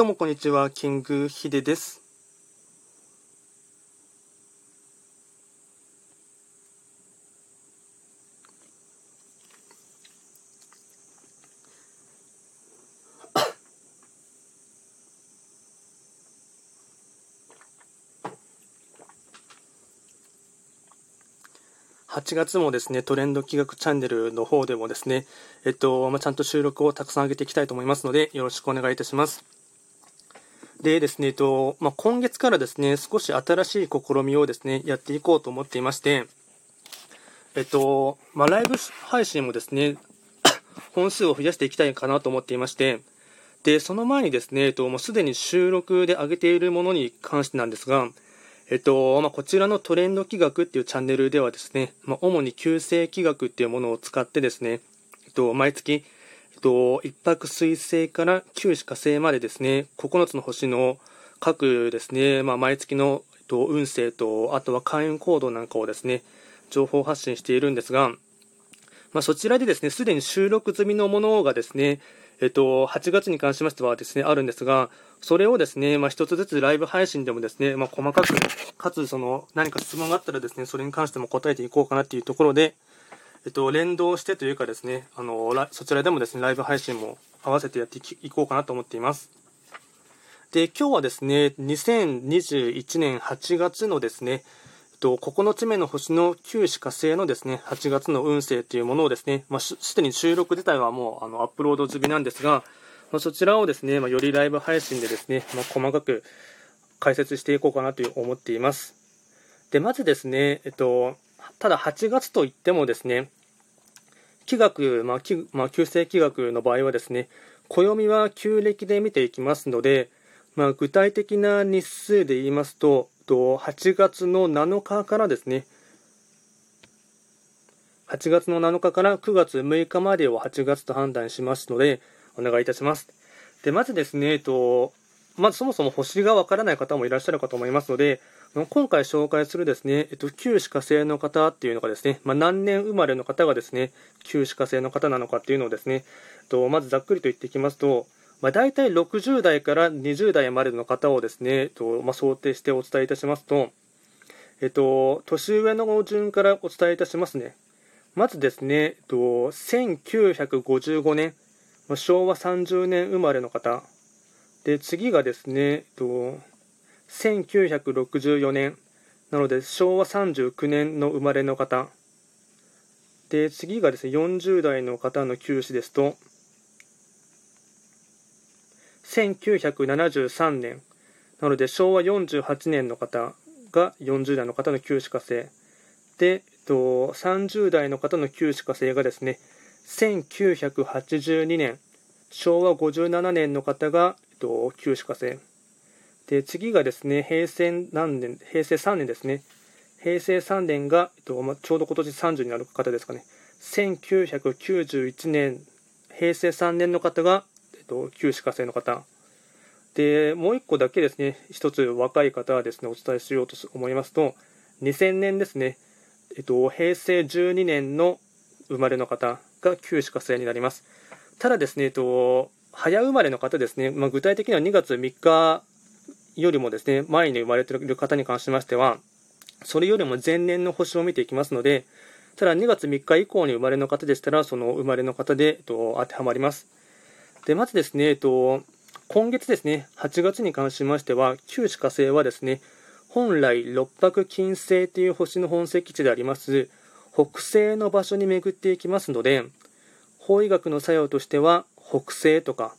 どうもこんにちは、キングヒデです。8月もですね、トレンド企画チャンネルの方でもですね、えっと、まあ、ちゃんと収録をたくさん上げていきたいと思いますので、よろしくお願いいたします。でですね、えっと、まあ、今月からですね、少し新しい試みをですね、やっていこうと思っていまして、えっと、まあ、ライブ配信もですね、本数を増やしていきたいかなと思っていまして、で、その前にですね、えっと、もうすでに収録で上げているものに関してなんですが、えっとまあ、こちらのトレンド企画っていうチャンネルではですね、まあ、主に旧世企画っていうものを使ってですね、えっと、毎月、と、一泊水星から九死火星までですね、9つの星の各ですね、まあ、毎月の、えっと、運勢と、あとは開運行動なんかをですね、情報発信しているんですが、まあ、そちらでですね、すでに収録済みのものがですね、えっと、8月に関しましてはですね、あるんですが、それをですね、まあ、一つずつライブ配信でもですね、まあ、細かく、かつその、何か質問があったらですね、それに関しても答えていこうかなっていうところで、えっと、連動してというかですね、あの、そちらでもですね、ライブ配信も合わせてやっていこうかなと思っています。で、今日はですね、2021年8月のですね、えっと、9つ目の星の九死火星のですね、8月の運勢というものをですね、まあ、すでに収録自体はもうあのアップロード済みなんですが、まあ、そちらをですね、まあ、よりライブ配信でですね、ま、細かく解説していこうかなと思っています。で、まずですね、えっと、ただ8月といってもですね、気学、まあ、きまあ、旧世気学の場合はですね、暦は旧暦で見ていきますので、まあ、具体的な日数で言いますと、と8月の7日からですね、8月の7日から9月6日までを8月と判断しますので、お願いいたします。で、まずですね、えっと、まずそもそも星がわからない方もいらっしゃるかと思いますので、今回紹介するですね、えっと、旧歯科生の方っていうのがですね、まあ、何年生まれの方がですね、旧歯科生の方なのかっていうのをですね、とまずざっくりと言っていきますと、まあ、大体60代から20代までの方をですね、とまあ、想定してお伝えいたしますと、えっと、年上の順からお伝えいたしますね。まずですね、えっと、1955年、まあ、昭和30年生まれの方。で、次がですね、えっと、1964年、なので昭和39年の生まれの方。で、次がですね、40代の方の休止ですと、1973年、なので昭和48年の方が40代の方の休止火星。で、えっと、30代の方の休止火星がですね、1982年、昭和57年の方が、えっと、休止火星。で、次がですね、平成何年、平成3年ですね。平成3年が、えっとま、ちょうど今年30になる方ですかね。1991年、平成3年の方が、えっと、旧歯科生の方。で、もう一個だけですね、一つ若い方はですね、お伝えしようと思いますと、2000年ですね、えっと、平成12年の生まれの方が旧歯科生になります。ただですね、えっと、早生まれの方ですね、まあ、具体的には2月3日よりもですね、前に生まれている方に関しましては、それよりも前年の星を見ていきますので、ただ2月3日以降に生まれの方でしたら、その生まれの方で、えっと、当てはまります。で、まずですね、えっと、今月ですね、8月に関しましては、旧歯科星はですね、本来六白金星という星の本石地であります、北西の場所に巡っていきますので、法医学の作用としては、北西とか、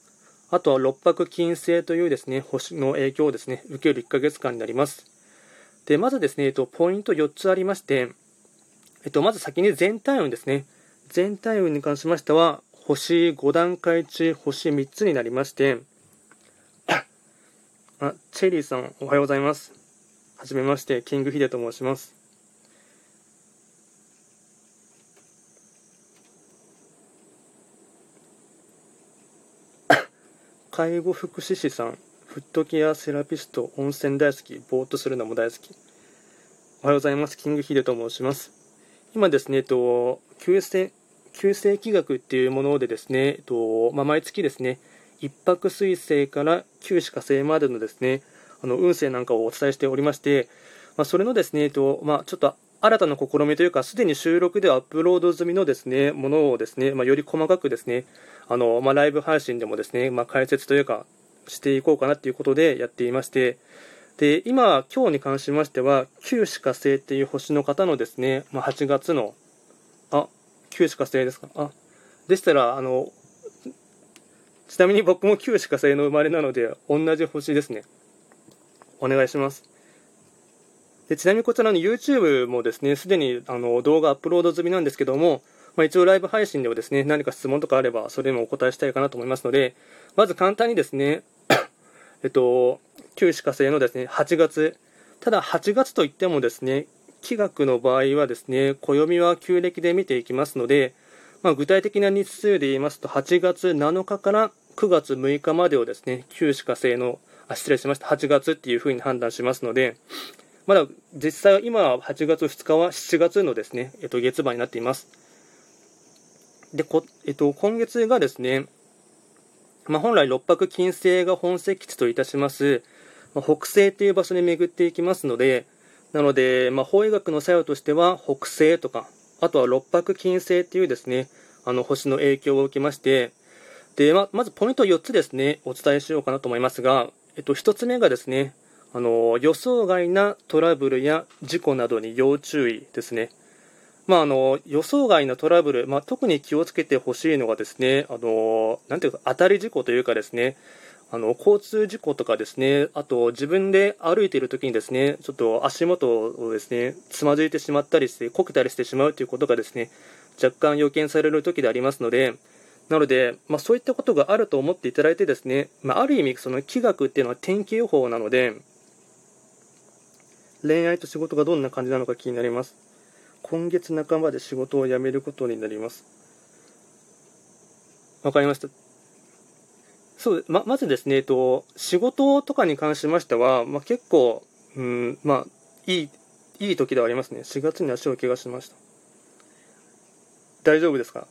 あとは六白金星というですね、星の影響をですね、受ける1ヶ月間になります。で、まずですね、えっと、ポイント4つありまして、えっと、まず先に全体運ですね。全体運に関しましては、星5段階中星3つになりまして、あ、チェリーさん、おはようございます。はじめまして、キングヒデと申します。介護福祉士さん、フットケアセラピスト、温泉大好き、ぼーっとするのも大好き。おはようございます。キングヒデと申します。今ですね、えっと、旧世、旧世気学っていうものでですね、えっと、まあ、毎月ですね、一泊水星から九死火星までのですねあの運勢なんかをお伝えしておりまして、まあ、それのですね、えっとまあ、ちょっと新たな試みというか、すでに収録でアップロード済みのですねものをですね、まあ、より細かくですねあの、まあ、ライブ配信でもですね、まあ、解説というかしていこうかなということでやっていまして、で今、今日に関しましては、旧歯火星っていう星の方のですね、まあ、8月の、あ旧歯火星ですか、あでしたらあの、ちなみに僕も旧歯火星の生まれなので、同じ星ですね。お願いします。でちなみにこちらの YouTube もですね、すでにあの動画アップロード済みなんですけども、まあ、一応ライブ配信ではですね、何か質問とかあれば、それもお答えしたいかなと思いますので、まず簡単にですね、えっと、旧歯科生のですね、8月、ただ8月といってもですね、気学の場合はですね、暦は旧暦で見ていきますので、まあ、具体的な日数で言いますと、8月7日から9月6日までをですね、旧歯科生の、あ、失礼しました、8月っていうふうに判断しますので、まだ実際は今は8月2日は7月のですね、えっと、月場になっています。で、こえっと、今月がですね、まあ、本来六白金星が本石地といたします、まあ、北西という場所に巡っていきますので、なので、まあ、法医学の作用としては北西とか、あとは六白金星というですね、あの星の影響を受けまして、でままずポイント4つですね、お伝えしようかなと思いますが、えっと、1つ目がですね、あの予想外なトラブルや事故などに要注意ですね。まあ、あの予想外なトラブル、まあ、特に気をつけてほしいのがですねあのなんていうか当たり事故というかですねあの交通事故とかですねあと自分で歩いている時にですねちょっと足元をですねつまずいてしまったりしてこけたりしてしまうということがですね若干予見される時でありますのでなので、まあ、そういったことがあると思っていただいてですね、まあ、ある意味その気学っていうのは天気予報なので恋愛と仕事がどんな感じなのか気になります。今月半ばで仕事を辞めることになります。わかりました。そうままずですね、えっと、仕事とかに関しましては、まあ、結構、うん、まあ、いい、いい時ではありますね。4月に足を怪我しました。大丈夫ですか？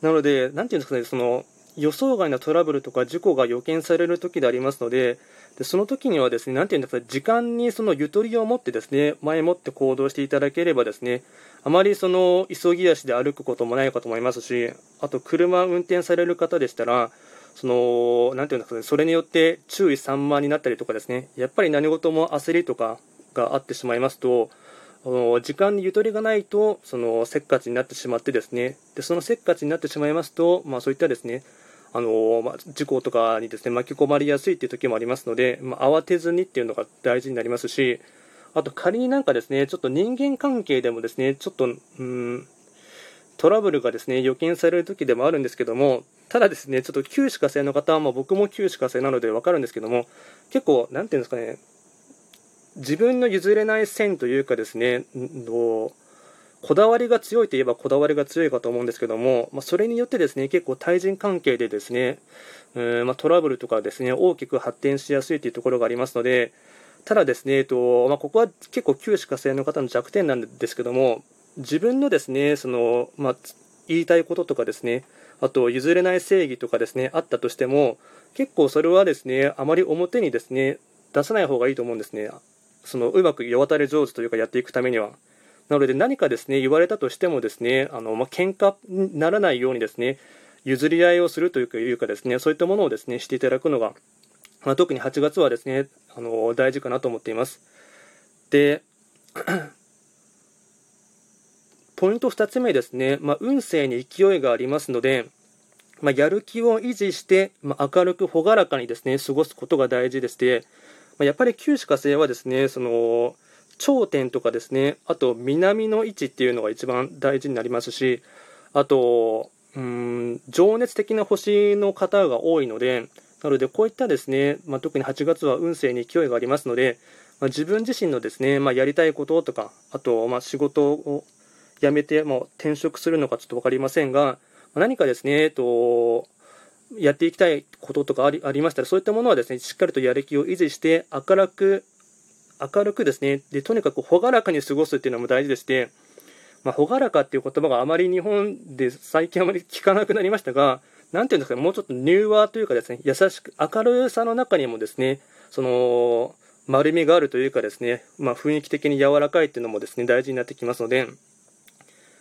なので、なんていうんですかね、その、予想外のトラブルとか事故が予見される時でありますので、でその時にはですね、なていうんですか、時間にそのゆとりを持ってですね、前もって行動していただければですね、あまりその急ぎ足で歩くこともないかと思いますし、あと車運転される方でしたら、その、なていうんですかね、それによって注意散漫になったりとかですね、やっぱり何事も焦りとかがあってしまいますと、時間にゆとりがないと、そのせっかちになってしまってですね、でそのせっかちになってしまいますと、まあそういったですね、あのまあ、事故とかにですね巻き込まれやすいという時もありますので、まあ、慌てずにっていうのが大事になりますし、あと仮になんかですねちょっと人間関係でもですねちょっとうんトラブルがですね予見される時でもあるんですけども、ただですねちょっと旧歯科生の方は、まあ、僕も旧歯科生なので分かるんですけども、結構、なんていうんですかね、自分の譲れない線というかですね、こだわりが強いといえばこだわりが強いかと思うんですけども、まあ、それによってですね結構対人関係でですね、うんまあ、トラブルとかですね大きく発展しやすいというところがありますのでただですね、えっとまあ、ここは結構旧歯科生の方の弱点なんですけども自分のですねその、まあ、言いたいこととかですねあと譲れない正義とかですねあったとしても結構それはですねあまり表にですね出さない方がいいと思うんですね。そのうまく世渡り上手というかやっていくためには。なので何かですね言われたとしてもですねあの、まあ、喧嘩にならないようにですね譲り合いをするというかですねそういったものをですねしていただくのが、まあ、特に8月はですねあの大事かなと思っています。で ポイント2つ目ですね、まあ、運勢に勢いがありますので、ま、やる気を維持して、ま、明るく朗らかにですね過ごすことが大事でして、まやっぱり九死火星はですねその頂点とかですね、あと南の位置っていうのが一番大事になりますし、あと、うん、情熱的な星の方が多いので、なのでこういったですね、まあ、特に8月は運勢に勢いがありますので、まあ、自分自身のですね、まあ、やりたいこととか、あと、ま仕事を辞めても転職するのかちょっと分かりませんが、何かですね、えっと、やっていきたいこととかありありましたら、そういったものはですね、しっかりとやる気を維持して、明るく明るくですね。でとにかく朗らかに過ごすっていうのも大事でして、まあ、朗らかっていう言葉があまり日本で最近あまり聞かなくなりましたが、なんていうんですかね、もうちょっと柔和というかですね、優しく、明るさの中にもですね、その、丸みがあるというかですね、まあ、雰囲気的に柔らかいっていうのもですね、大事になってきますので、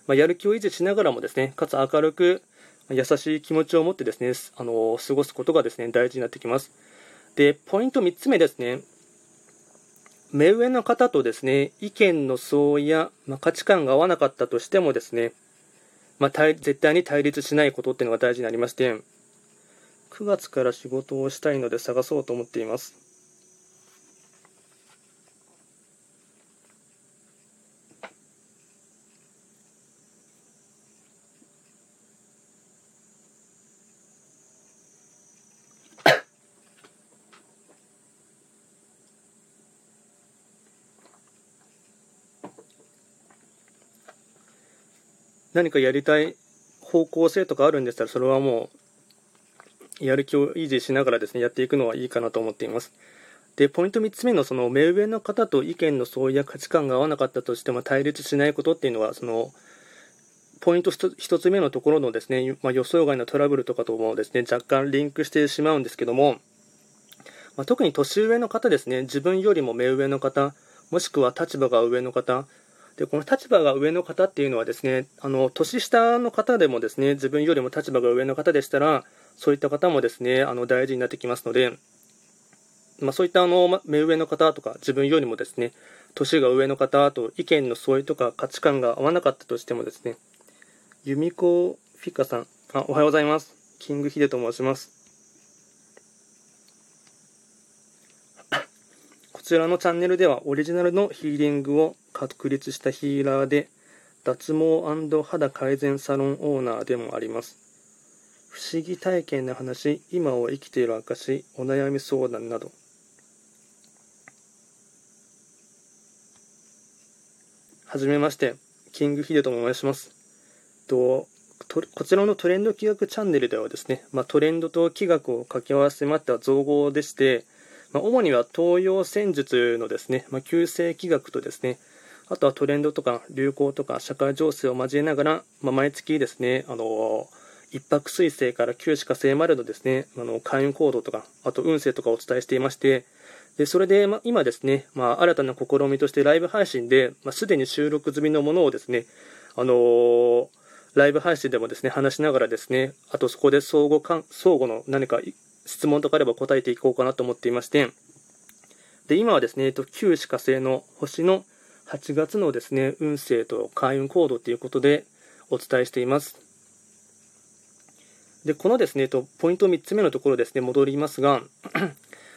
まあ、やる気を維持しながらもですね、かつ明るく、優しい気持ちを持ってですね、あの過ごすことがですね、大事になってきます。で、ポイント3つ目ですね。目上の方とですね、意見の相違や、まあ、価値観が合わなかったとしてもですね、まあ、絶対に対立しないことっていうのが大事になりまして、9月から仕事をしたいので探そうと思っています。何かやりたい方向性とかあるんでしたら、それはもう、やる気を維持しながらですね、やっていくのはいいかなと思っています。で、ポイント3つ目の、その、目上の方と意見の相違や価値観が合わなかったとしても対立しないことっていうのは、その、ポイント1つ目のところのですね、まあ、予想外のトラブルとかともですね、若干リンクしてしまうんですけども、まあ、特に年上の方ですね、自分よりも目上の方、もしくは立場が上の方、でこの立場が上の方っていうのはですねあの年下の方でもですね自分よりも立場が上の方でしたらそういった方もですねあの大事になってきますので、まあ、そういったあの目上の方とか自分よりもですね年が上の方と意見の相違とか価値観が合わなかったとしてもですね由美子フィッカさんあおはようございます。キングヒデと申します。ちらのチャンネルではオリジナルのヒーリングを確立したヒーラーで脱毛肌改善サロンオーナーでもあります。不思議体験の話今を生きている証お悩み相談など。はじめましてキングヒデと申します。とこちらのトレンド企画チャンネルではですね、まあ、トレンドと企画を掛け合わせまった造語でして、まあ、主には東洋戦術のですね、まあ、旧世企画とですね、あとはトレンドとか流行とか社会情勢を交えながら、まあ、毎月ですね、あの一泊水星から九死火星までのですね、あの開運行動とか、あと運勢とかをお伝えしていまして、でそれで、ま、今ですね、まあ、新たな試みとしてライブ配信で、まあ、すでに収録済みのものをですね、あのー、ライブ配信でもですね、話しながらですね、あとそこで相互かん相互の何か質問とかあれば答えていこうかなと思っていまして、で、今はですね、えっと旧歯火星の星の8月のですね、運勢と開運行動ということでお伝えしています。で、このですね、とポイント3つ目のところですね、戻りますが、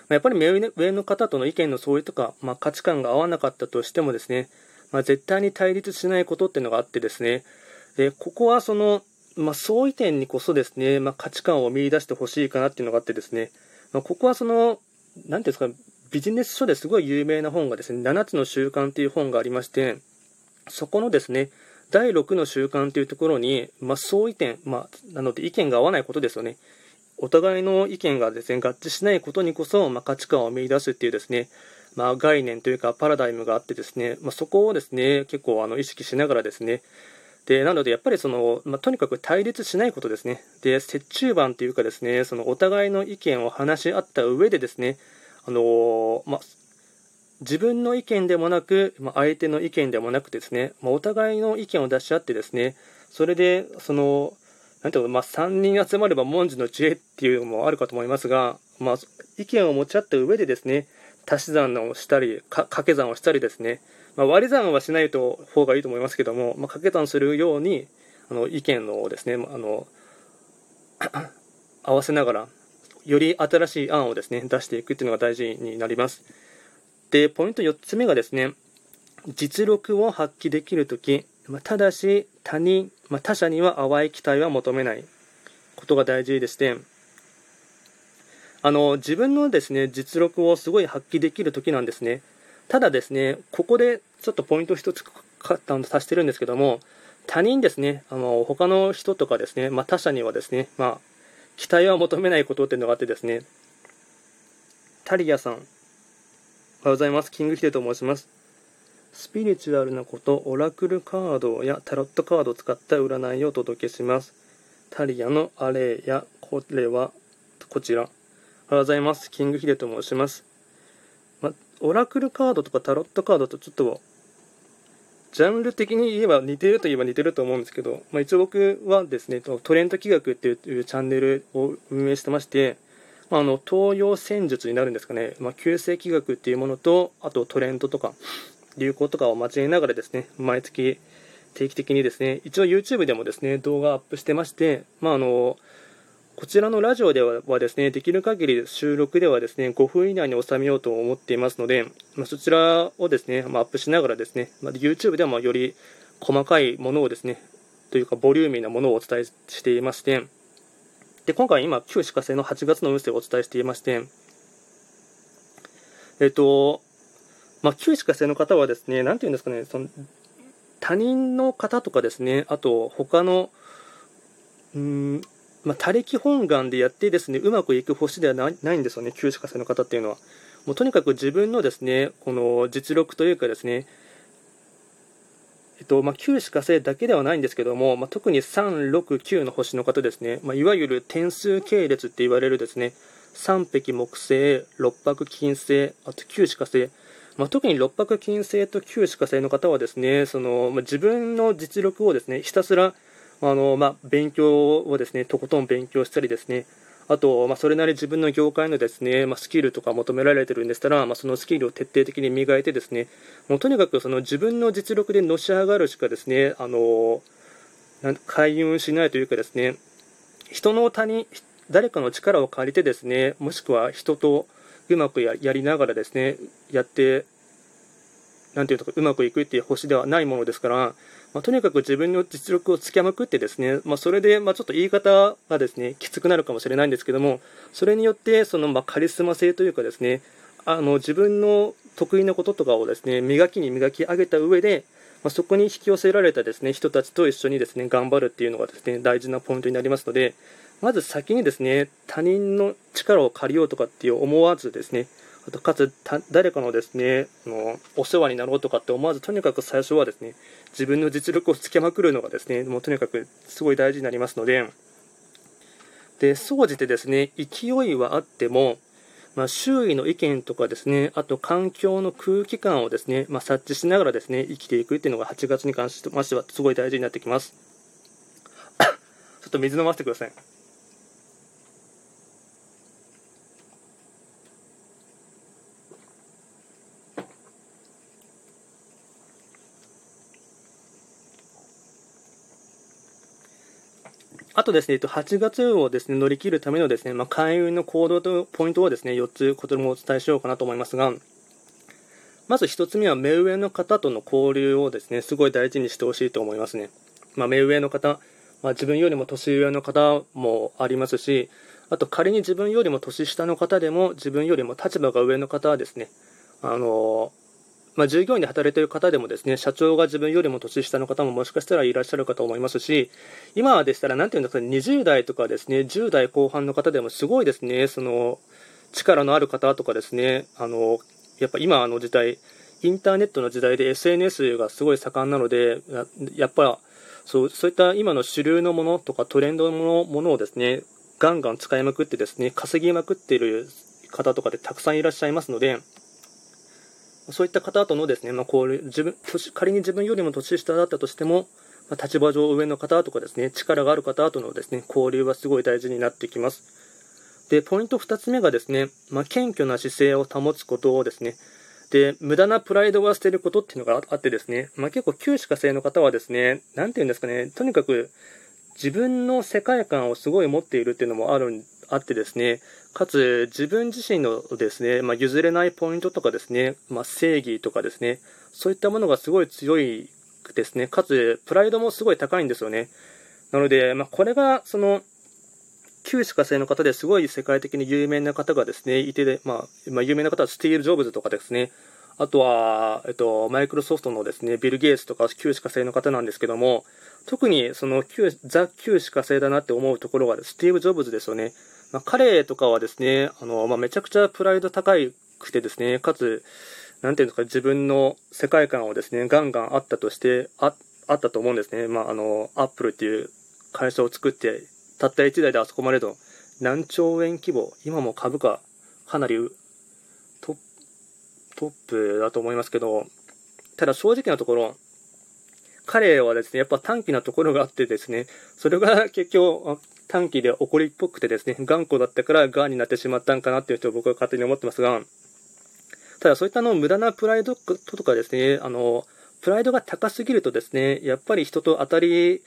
やっぱり目上の方との意見の相違とか、まあ、価値観が合わなかったとしてもですね、まあ、絶対に対立しないことっていうのがあってですね、でここはその、まあ、相違点にこそですね、まあ、価値観を見出してほしいかなっていうのがあってですね、まあ、ここはその、なんていうんですか、ビジネス書ですごい有名な本がですね、7つの習慣という本がありまして、そこのですね、第6の習慣というところに、まあ、相違点、まあ、なので意見が合わないことですよね。お互いの意見がですね、合致しないことにこそ、まあ、価値観を見出すっていうですね、まあ、概念というかパラダイムがあってですね、まあ、そこをですね、結構あの意識しながらですね、で、なのでやっぱりその、まあ、とにかく対立しないことですね。で、折衷版というかですね、そのお互いの意見を話し合った上でですね、あのー、ま自分の意見でもなく、ま相手の意見でもなくですね、まお互いの意見を出し合ってですね、それで、その、なんていうの、まあ、3人集まれば文字の知恵っていうのもあるかと思いますが、まあ、意見を持ち合った上でですね、足し算をしたり、掛け算をしたりですね、まあ、割り算はしないと方がいいと思いますけども、まあ、掛け算するように、あの意見をですね、あの 合わせながらより新しい案をですね、出していくっていうのが大事になります。で、ポイント4つ目がですね、実力を発揮できるとき、ただし他人、まあ、他者には淡い期待は求めないことが大事でして、あの自分のですね実力をすごい発揮できるときなんですね。ただですね、ここでちょっとポイント1つ足してるんですけども、他人ですね、あの他の人とかですね、まあ、他者にはですね、まあ、期待は求めないことっていうのがあってですね、タリアさん、おはようございます。キングヒデと申します。スピリチュアルなこと、オラクルカードやタロットカードを使った占いをお届けします。タリアのアレイやこれはこちら。おはようございます。キングヒデと申します。オラクルカードとかタロットカードとちょっとジャンル的に言えば似てるといえば似てると思うんですけど、まあ、一応僕はですね、トレンド企画っていうチャンネルを運営してまして、まあ、の東洋戦術になるんですかね、まあ、旧世紀学っていうものと、あとトレンドとか、流行とかを交えながらですね、毎月定期的にですね、一応 YouTube でもですね、動画アップしてまして、まあ、あの、こちらのラジオではですね、できる限り収録ではですね、5分以内に収めようと思っていますので、まあ、そちらをですね、まあ、アップしながらですね、まあ、YouTube ではより細かいものをですね、というかボリューミーなものをお伝えしていまして、で、今回今、旧歯科生の8月の運勢をお伝えしていまして、えっと、まあ、旧歯科生の方はですね、なんていうんですかね、その他人の方とかですね、あと他の、うん、まあ、他力本願でやってですね、うまくいく星ではないんですよね、旧歯科生の方っていうのは。もうとにかく自分のですね、この実力というかですね、えっとまあ、9歯科生だけではないんですけども、まあ、特に3、6、9の星の方ですね、まあ、いわゆる点数系列って言われるですね、3匹木星、6泊金星、あと9歯科星、まあ、特に6泊金星と9歯科星の方はですね、そのまあ、自分の実力をですね、ひたすらあの、まあ、勉強をですね、とことん勉強したりですね、あと、まあ、それなり自分の業界のですね、まあ、スキルとか求められてるんでしたら、まあ、そのスキルを徹底的に磨いてですね、もうとにかくその自分の実力でのし上がるしかですね、あの、開運しないというかですね、人の他人、誰かの力を借りてですね、もしくは人とうまくやりながらですね、やって、なんていうか、うまくいくっていう星ではないものですから、まあ、とにかく自分の実力をつけまくってですね、まあ、それで、まあ、ちょっと言い方がですね、きつくなるかもしれないんですけども、それによって、その、まカリスマ性というかですね、あの、自分の得意なこととかをですね、磨きに磨き上げた上で、まそこに引き寄せられたですね、人たちと一緒にですね、頑張るっていうのがですね、大事なポイントになりますので、まず先にですね、他人の力を借りようとかっていう思わずですね、かつ誰かのですねのお世話になろうとかって思わずとにかく最初はですね自分の実力をつけまくるのがですねもうとにかくすごい大事になりますのでで総じてですね勢いはあっても、まあ、周囲の意見とかですねあと環境の空気感をですね、まあ、察知しながらですね生きていくっていうのが8月に関しましてはすごい大事になってきます。ちょっと水飲ませてください。あとですね、8月をですね乗り切るためのですね、まあ、開運の行動とポイントをですね4つ、こともお伝えしようかなと思いますが、まず1つ目は目上の方との交流をですねすごい大事にしてほしいと思いますね。まあ、目上の方、まあ、自分よりも年上の方もありますし、あと仮に自分よりも年下の方でも自分よりも立場が上の方はですね、あのまあ、従業員で働いている方でもですね、社長が自分よりも年下の方ももしかしたらいらっしゃるかと思いますし、今でしたら、なんていうんですかね、20代とかですね、10代後半の方でもすごいですね、その、力のある方とかですね、あの、やっぱ今の時代、インターネットの時代で SNS がすごい盛んなので、やっぱそうそういった今の主流のものとかトレンドのものをですね、ガンガン使いまくってですね、稼ぎまくっている方とかでたくさんいらっしゃいますので、そういった方とのですね、まあ、こう自分仮に自分よりも年下だったとしても、まあ、立場上上の方とかですね、力がある方とのですね、交流はすごい大事になってきます。で、ポイント2つ目がですね、まあ、謙虚な姿勢を保つことをですね、で、無駄なプライドは捨てることっていうのがあってですね、まあ、結構旧歯科生の方はですね、なんて言うんですかね、とにかく自分の世界観をすごい持っているっていうのもあるんあってですね、かつ自分自身のですね、まあ、譲れないポイントとかですね、まあ、正義とかですね、そういったものがすごい強いですね、かつプライドもすごい高いんですよね。なので、まあ、これがその旧歯科生の方ですごい世界的に有名な方がですね、いて、まあ、まあ、有名な方はスティール・ジョブズとかですね、あとは、えっと、マイクロソフトのですね、ビル・ゲイツとか旧歯科生の方なんですけども、特にその旧ザ・旧歯科生だなって思うところがスティーブ・ジョブズですよね。まあ、彼とかはですね、あの、まあ、めちゃくちゃプライド高くてですね、かつ、なんていうんですか、自分の世界観をですね、ガンガンあったとして、ああったと思うんですね。まあ、あの、アップルっていう会社を作って、たった1台であそこまでの何兆円規模、今も株価かなりトップだと思いますけど、ただ正直なところ、彼はですね、やっぱ短期なところがあってですね、それが結局短期で起こりっぽくてですね、頑固だったから癌になってしまったんかなっていう人を僕は勝手に思ってますが、ただそういったの無駄なプライドとかですね、あの、プライドが高すぎるとですね、やっぱり人と当たり、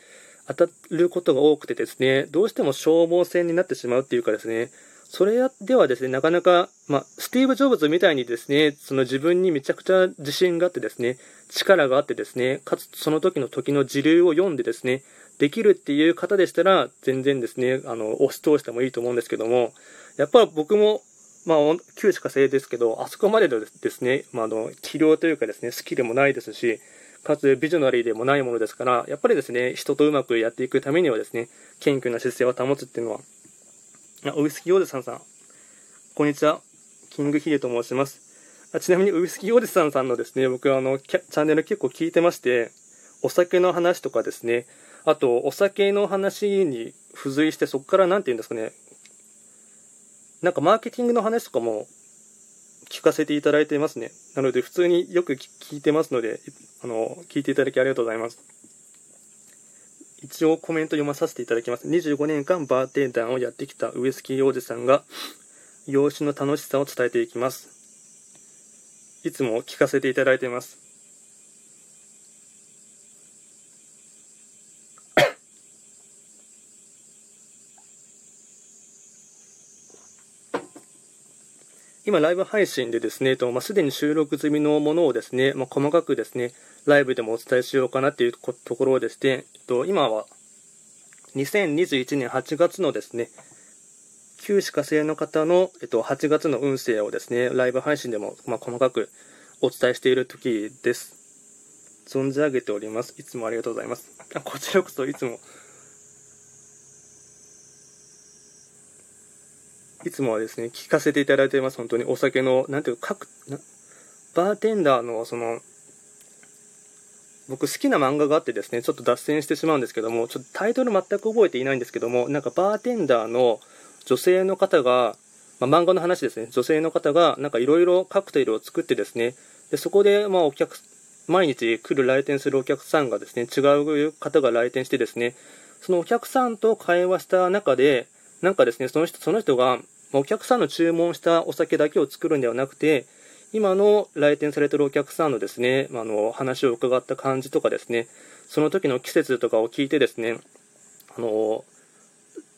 当たることが多くてですね、どうしても消耗戦になってしまうっていうかですね、それではですね、なかなか、まあ、スティーブ・ジョブズみたいにですね、その自分にめちゃくちゃ自信があってですね、力があってですね、かつその時の時の時流を読んでですね、できるっていう方でしたら、全然ですね、あの、押し通してもいいと思うんですけども、やっぱ僕もまあ、旧歯科生ですけど、あそこまでのですね、まあ、あの、治療というかですね、スキルもないですし、かつビジョナリーでもないものですから、やっぱりですね、人とうまくやっていくためにはですね、謙虚な姿勢を保つっていうのは、ウイスキーオーデさんさん、こんにちは、キングヒデと申します。あちなみにウイスキーオーデさんさんのですね、僕はあの、チャンネル結構聞いてまして、お酒の話とかですね、あと、お酒の話に付随して、そこから何て言うんですかね、なんかマーケティングの話とかも聞かせていただいていますね。なので普通によく聞いてますので、あの、聞いていただきありがとうございます。一応コメント読まさせていただきます。25年間バーテンダーをやってきたウイスキー王子さんが、養子の楽しさを伝えていきます。いつも聞かせていただいています。今、ライブ配信でですね、とまあ、すでに収録済みのものをですね、まあ、細かくですね、ライブでもお伝えしようかなっていうところでして、えっと、今は2021年8月のですね、旧歯科生の方の、えっと、8月の運勢をですね、ライブ配信でも、まあ、細かくお伝えしている時です。存じ上げております。いつもありがとうございます。あこちらこそいつもいつもはですね、聞かせていただいています。本当にお酒の、なんていうか、各、バーテンダーの、その、僕好きな漫画があってですね、ちょっと脱線してしまうんですけども、ちょっとタイトル全く覚えていないんですけども、なんかバーテンダーの女性の方が、まあ、漫画の話ですね、女性の方が、なんかいろいろカクテルを作ってですね、でそこで、まあ、お客、毎日来る来店するお客さんがですね、違う方が来店してですね、そのお客さんと会話した中で、なんかですね、その人、その人が、お客さんの注文したお酒だけを作るんではなくて、今の来店されてるお客さんのですね、あの、話を伺った感じとかですね、その時の季節とかを聞いてですね、あの、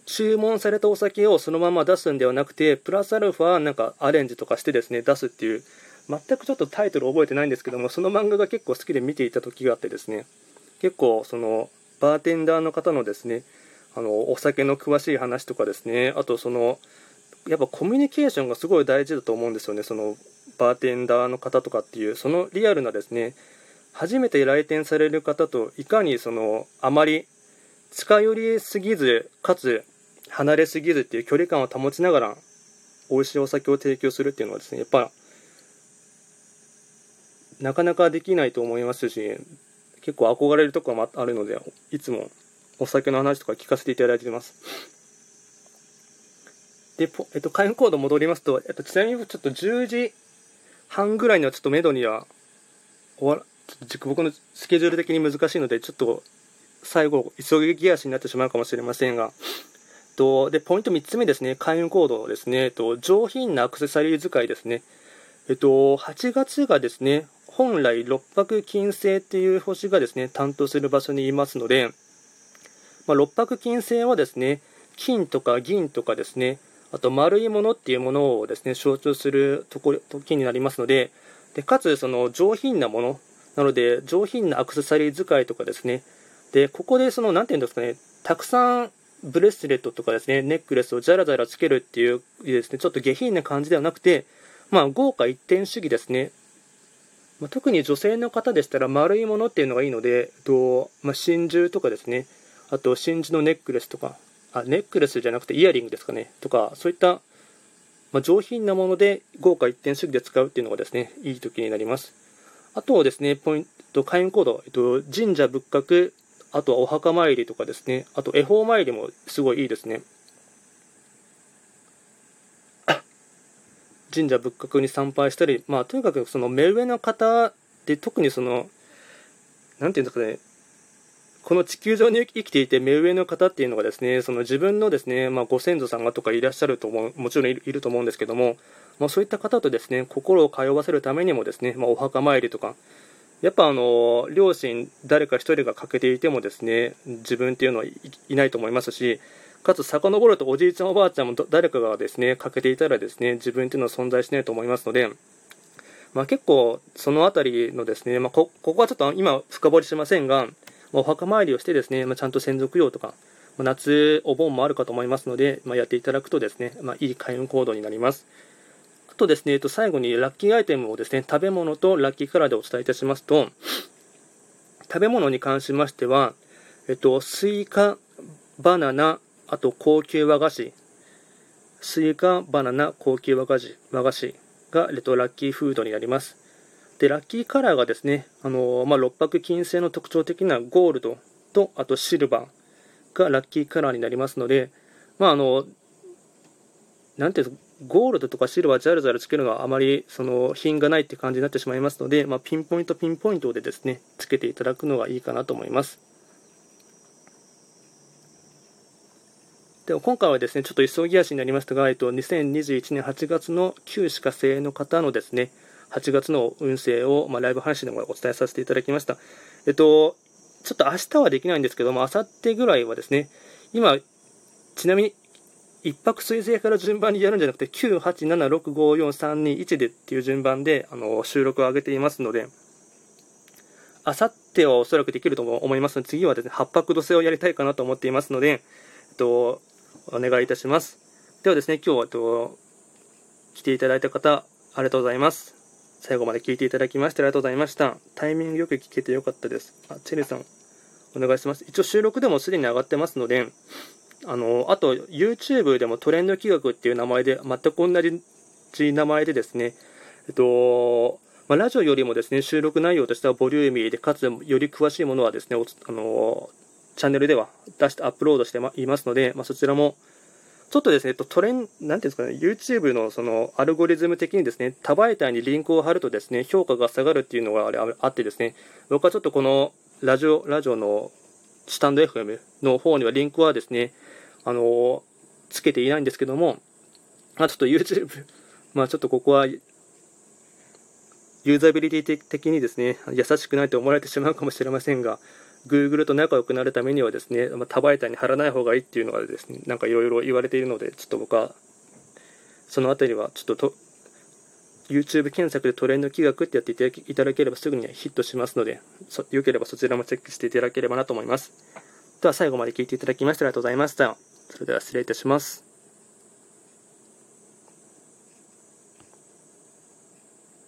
注文されたお酒をそのまま出すんではなくて、プラスアルファなんかアレンジとかしてですね、出すっていう、全くちょっとタイトル覚えてないんですけども、その漫画が結構好きで見ていた時があってですね、結構その、バーテンダーの方のですね、あの、お酒の詳しい話とかですね、あとその、やっぱコミュニケーションがすごい大事だと思うんですよね、そのバーテンダーの方とかっていう、そのリアルなですね、初めて来店される方といかにそのあまり近寄りすぎず、かつ離れすぎずっていう距離感を保ちながら、美味しいお酒を提供するっていうのはですね、やっぱ、なかなかできないと思いますし、結構憧れるところもあるので、いつもお酒の話とか聞かせていただいてます。で、えっと、開運コード戻りますと、えっと、ちなみにちょっと10時半ぐらいにはちょっとめどには終わら、僕のスケジュール的に難しいので、ちょっと最後、急ぎ足になってしまうかもしれませんが、とでポイント3つ目ですね、開運コードですね、と上品なアクセサリー使いですね。えっと、8月がですね、本来六白金星っていう星がですね、担当する場所にいますので、まあ、六白金星はですね、金とか銀とかですね、あと丸いものっていうものをですね象徴するとこ時になりますのででかつその上品なものなので上品なアクセサリー使いとかですね。でここでその何て言うんですかねたくさんブレスレットとかですねネックレスをじゃらじゃらつけるっていうですねちょっと下品な感じではなくてまあ豪華一点主義ですね。まあ、特に女性の方でしたら丸いものっていうのがいいので、とまあ、真珠とかですね、あと真珠のネックレスとか、あネックレスじゃなくてイヤリングですかねとかそういったまあ、上品なもので豪華一点主義で使うっていうのがですね、いい時になります。あとですね、ポイント、開運コード、えっと、神社仏閣、あとはお墓参りとかですね、あと恵方参りもすごいいいですね。神社仏閣に参拝したり、まあ、とにかくその目上の方で特にその、なんていうんですかね、この地球上に生きていて目上の方っていうのがですね、その自分のですね、まあ、ご先祖さんがとかいらっしゃると思う、もちろんいると思うんですけども、まあ、そういった方とですね、心を通わせるためにもですね、まあ、お墓参りとか、やっぱあの、両親、誰か一人が欠けていてもですね、自分っていうのはいないと思いますし、かつ遡るとおじいちゃんおばあちゃんも誰かがですね、欠けていたらですね、自分っていうのは存在しないと思いますので、まあ、結構そのあたりのですね、まあ、こここはちょっと今深掘りしませんが、お墓参りをしてですね、まあ、ちゃんと専属用とか、ま夏、お盆もあるかと思いますので、まやっていただくとですね、まいい開運行動になります。あとですね、えっと、最後にラッキーアイテムをですね、食べ物とラッキーカラーでお伝えいたしますと、食べ物に関しましては、えっと、スイカ、バナナ、あと高級和菓子、スイカ、バナナ、高級和菓子和菓子が、えっと、ラッキーフードになります。で、ラッキーカラーがですね、あのまあ、六白金星の特徴的なゴールドと、あとシルバーがラッキーカラーになりますので、まあ、あの、なんていうゴールドとかシルバー、ジャラジャラつけるのはあまりその品がないって感じになってしまいますので、まあ、ピンポイントピンポイントでですね、つけていただくのがいいかなと思います。では今回はですね、ちょっと急ぎ足になりましたが、えっと、2021年8月の旧歯科生の方のですね、8月の運勢を、まあ、ライブ配信でもお伝えさせていただきました。えっと、ちょっと明日はできないんですけども、明後日ぐらいはですね、今、ちなみに、一泊水星から順番にやるんじゃなくて、9、8、7、6、5、4、3、2、1でっていう順番で、あの、収録を上げていますので、明後日はおそらくできると思いますので、次はですね、8泊土星をやりたいかなと思っていますので、えっと、お願いいたします。ではですね、今日は、えっと、来ていただいた方、ありがとうございます。最後まで聞いていただきましてありがとうございました。タイミングよく聞けてよかったです。あ、チェリーさん、お願いします。一応収録でもすでに上がってますので、あの、あと YouTube でもトレンド企画っていう名前で、全く同じ名前でですね、えっと、まあ、ラジオよりもですね、収録内容としてはボリューミーで、かつより詳しいものはですね、あの、チャンネルでは出してアップロードしていますので、まあ、そちらもちょっとですね、トレン、なんていうんですかね、YouTube のそのアルゴリズム的にですね、多媒体にリンクを貼るとですね、評価が下がるっていうのがあれあってですね、僕はちょっとこのラジオ、ラジオのスタンド FM の方にはリンクはですね、あの、つけていないんですけども、まあ、ちょっと YouTube、まあちょっとここは、ユーザビリティ的にですね、優しくないと思われてしまうかもしれませんが、Google と仲良くなるためにはですね、まあ、多媒体に貼らない方がいいっていうのがですね、なんかいろいろ言われているので、ちょっと僕は、そのあたりはちょっとと YouTube 検索でトレンド企画ってやっていただければすぐにヒットしますので、よければそちらもチェックしていただければなと思います。では最後まで聞いていただきましてありがとうございました。それでは失礼いたします。